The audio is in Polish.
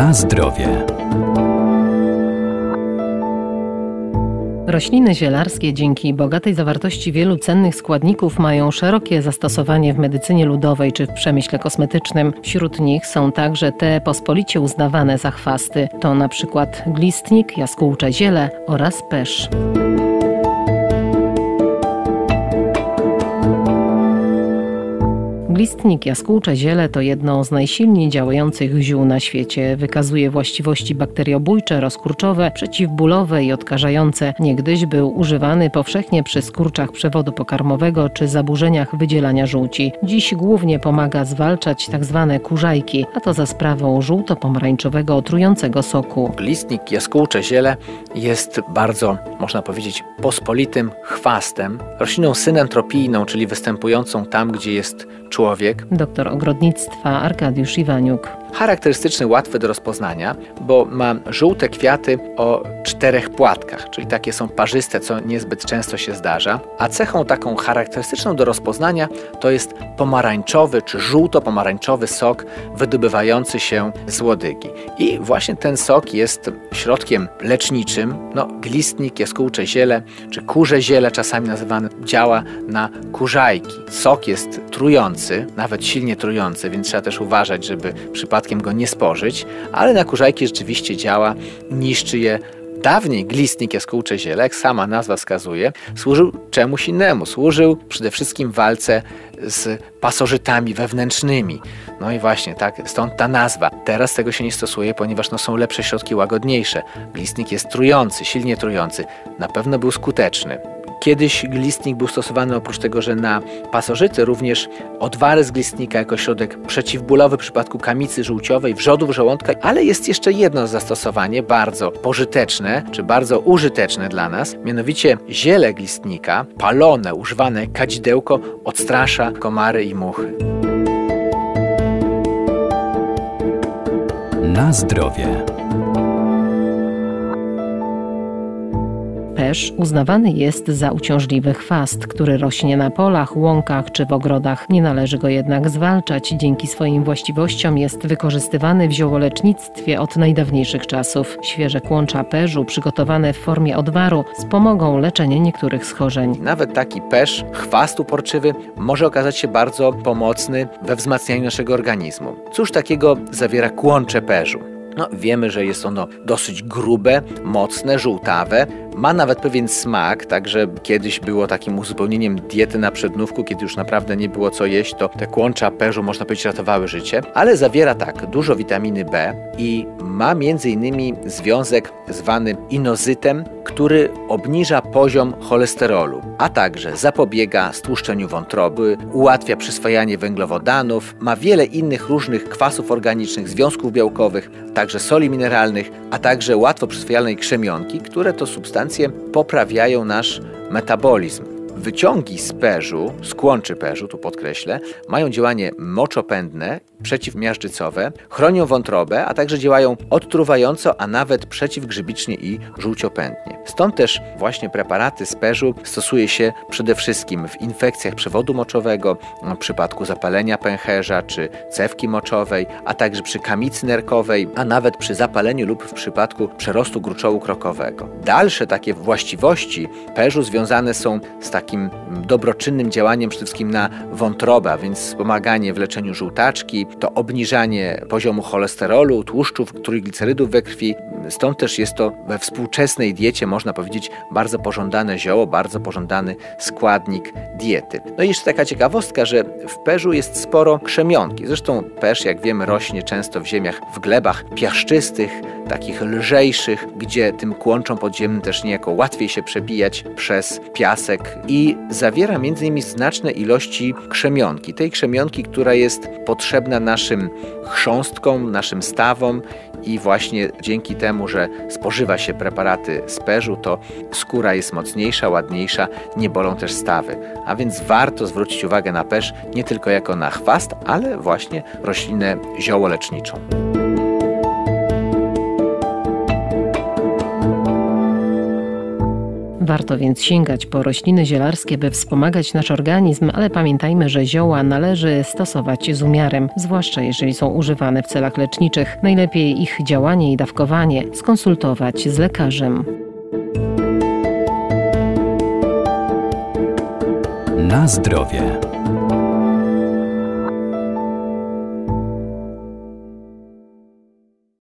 Na zdrowie. Rośliny zielarskie dzięki bogatej zawartości wielu cennych składników mają szerokie zastosowanie w medycynie ludowej czy w przemyśle kosmetycznym. Wśród nich są także te pospolicie uznawane za chwasty. To na przykład glistnik, jaskółcze ziele oraz pesz. Listnik jaskółcze ziele to jedno z najsilniej działających ziół na świecie. Wykazuje właściwości bakteriobójcze, rozkurczowe, przeciwbólowe i odkażające. Niegdyś był używany powszechnie przy skurczach przewodu pokarmowego czy zaburzeniach wydzielania żółci. Dziś głównie pomaga zwalczać tzw. Tak kurzajki, a to za sprawą żółto-pomarańczowego otrującego soku. Listnik jaskółcze ziele jest bardzo, można powiedzieć, pospolitym chwastem, rośliną synentropijną, czyli występującą tam, gdzie jest człowiek. Doktor ogrodnictwa Arkadiusz Iwaniuk. Charakterystyczny, łatwy do rozpoznania, bo ma żółte kwiaty o czterech płatkach, czyli takie są parzyste, co niezbyt często się zdarza. A cechą taką charakterystyczną do rozpoznania to jest pomarańczowy czy żółto-pomarańczowy sok wydobywający się z łodygi. I właśnie ten sok jest środkiem leczniczym. No, glistnik, jaskółcze ziele czy kurze ziele czasami nazywane działa na kurzajki. Sok jest trujący, nawet silnie trujący, więc trzeba też uważać, żeby przypadkiem go nie spożyć, ale na kurzajki rzeczywiście działa, niszczy je Dawniej glistnik jaskółcze ziele, jak sama nazwa wskazuje, służył czemuś innemu. Służył przede wszystkim walce z pasożytami wewnętrznymi. No i właśnie, tak, stąd ta nazwa. Teraz tego się nie stosuje, ponieważ no, są lepsze środki łagodniejsze. Glistnik jest trujący, silnie trujący. Na pewno był skuteczny. Kiedyś glistnik był stosowany oprócz tego, że na pasożyty, również odwary z glistnika jako środek przeciwbólowy w przypadku kamicy żółciowej, wrzodów żołądka, ale jest jeszcze jedno zastosowanie bardzo pożyteczne, czy bardzo użyteczne dla nas, mianowicie ziele glistnika, palone, używane kadzidełko odstrasza komary i muchy. Na zdrowie. Uznawany jest za uciążliwy chwast, który rośnie na polach, łąkach czy w ogrodach. Nie należy go jednak zwalczać. Dzięki swoim właściwościom jest wykorzystywany w ziołolecznictwie od najdawniejszych czasów. Świeże kłącza perzu przygotowane w formie odwaru wspomogą leczenie niektórych schorzeń. Nawet taki pesz, chwast uporczywy, może okazać się bardzo pomocny we wzmacnianiu naszego organizmu. Cóż takiego zawiera kłącze perzu? No, wiemy, że jest ono dosyć grube, mocne, żółtawe, ma nawet pewien smak, także kiedyś było takim uzupełnieniem diety na przednówku, kiedy już naprawdę nie było co jeść, to te kłącza perzu można powiedzieć ratowały życie, ale zawiera tak dużo witaminy B i ma innymi związek zwany inozytem, który obniża poziom cholesterolu, a także zapobiega stłuszczeniu wątroby, ułatwia przyswajanie węglowodanów, ma wiele innych różnych kwasów organicznych, związków białkowych, także soli mineralnych, a także łatwo przyswajalnej krzemionki, które to substancje poprawiają nasz metabolizm. Wyciągi z perzu, z kłączy perzu, tu podkreślę, mają działanie moczopędne, przeciwmiażdżycowe, chronią wątrobę, a także działają odtruwająco, a nawet przeciwgrzybicznie i żółciopędnie. Stąd też właśnie preparaty z perzu stosuje się przede wszystkim w infekcjach przewodu moczowego, w przypadku zapalenia pęcherza czy cewki moczowej, a także przy kamicy nerkowej, a nawet przy zapaleniu lub w przypadku przerostu gruczołu krokowego. Dalsze takie właściwości perzu związane są z takim takim dobroczynnym działaniem przede wszystkim na wątrobę, więc wspomaganie w leczeniu żółtaczki, to obniżanie poziomu cholesterolu, tłuszczów, trójglicerydów we krwi. Stąd też jest to we współczesnej diecie, można powiedzieć, bardzo pożądane zioło, bardzo pożądany składnik diety. No i jeszcze taka ciekawostka, że w perzu jest sporo krzemionki. Zresztą perz, jak wiemy, rośnie często w ziemiach, w glebach piaszczystych, takich lżejszych, gdzie tym kłączom podziemnym też niejako łatwiej się przebijać przez piasek i zawiera m.in. znaczne ilości krzemionki. Tej krzemionki, która jest potrzebna naszym chrząstkom, naszym stawom i właśnie dzięki temu, że spożywa się preparaty z perzu, to skóra jest mocniejsza, ładniejsza, nie bolą też stawy. A więc warto zwrócić uwagę na perz nie tylko jako na chwast, ale właśnie roślinę ziołoleczniczą. Warto więc sięgać po rośliny zielarskie, by wspomagać nasz organizm, ale pamiętajmy, że zioła należy stosować z umiarem, zwłaszcza jeżeli są używane w celach leczniczych. Najlepiej ich działanie i dawkowanie skonsultować z lekarzem. Na zdrowie.